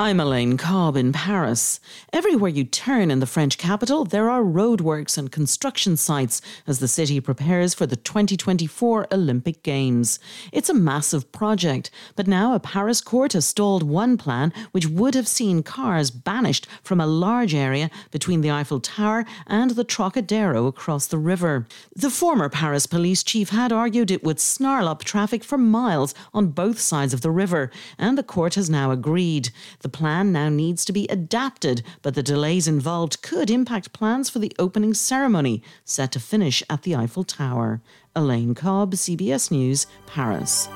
I'm Elaine Cobb in Paris. Everywhere you turn in the French capital, there are roadworks and construction sites as the city prepares for the 2024 Olympic Games. It's a massive project, but now a Paris court has stalled one plan which would have seen cars banished from a large area between the Eiffel Tower and the Trocadero across the river. The former Paris police chief had argued it would snarl up traffic for miles on both sides of the river, and the court has now agreed. The the plan now needs to be adapted, but the delays involved could impact plans for the opening ceremony, set to finish at the Eiffel Tower. Elaine Cobb, CBS News, Paris.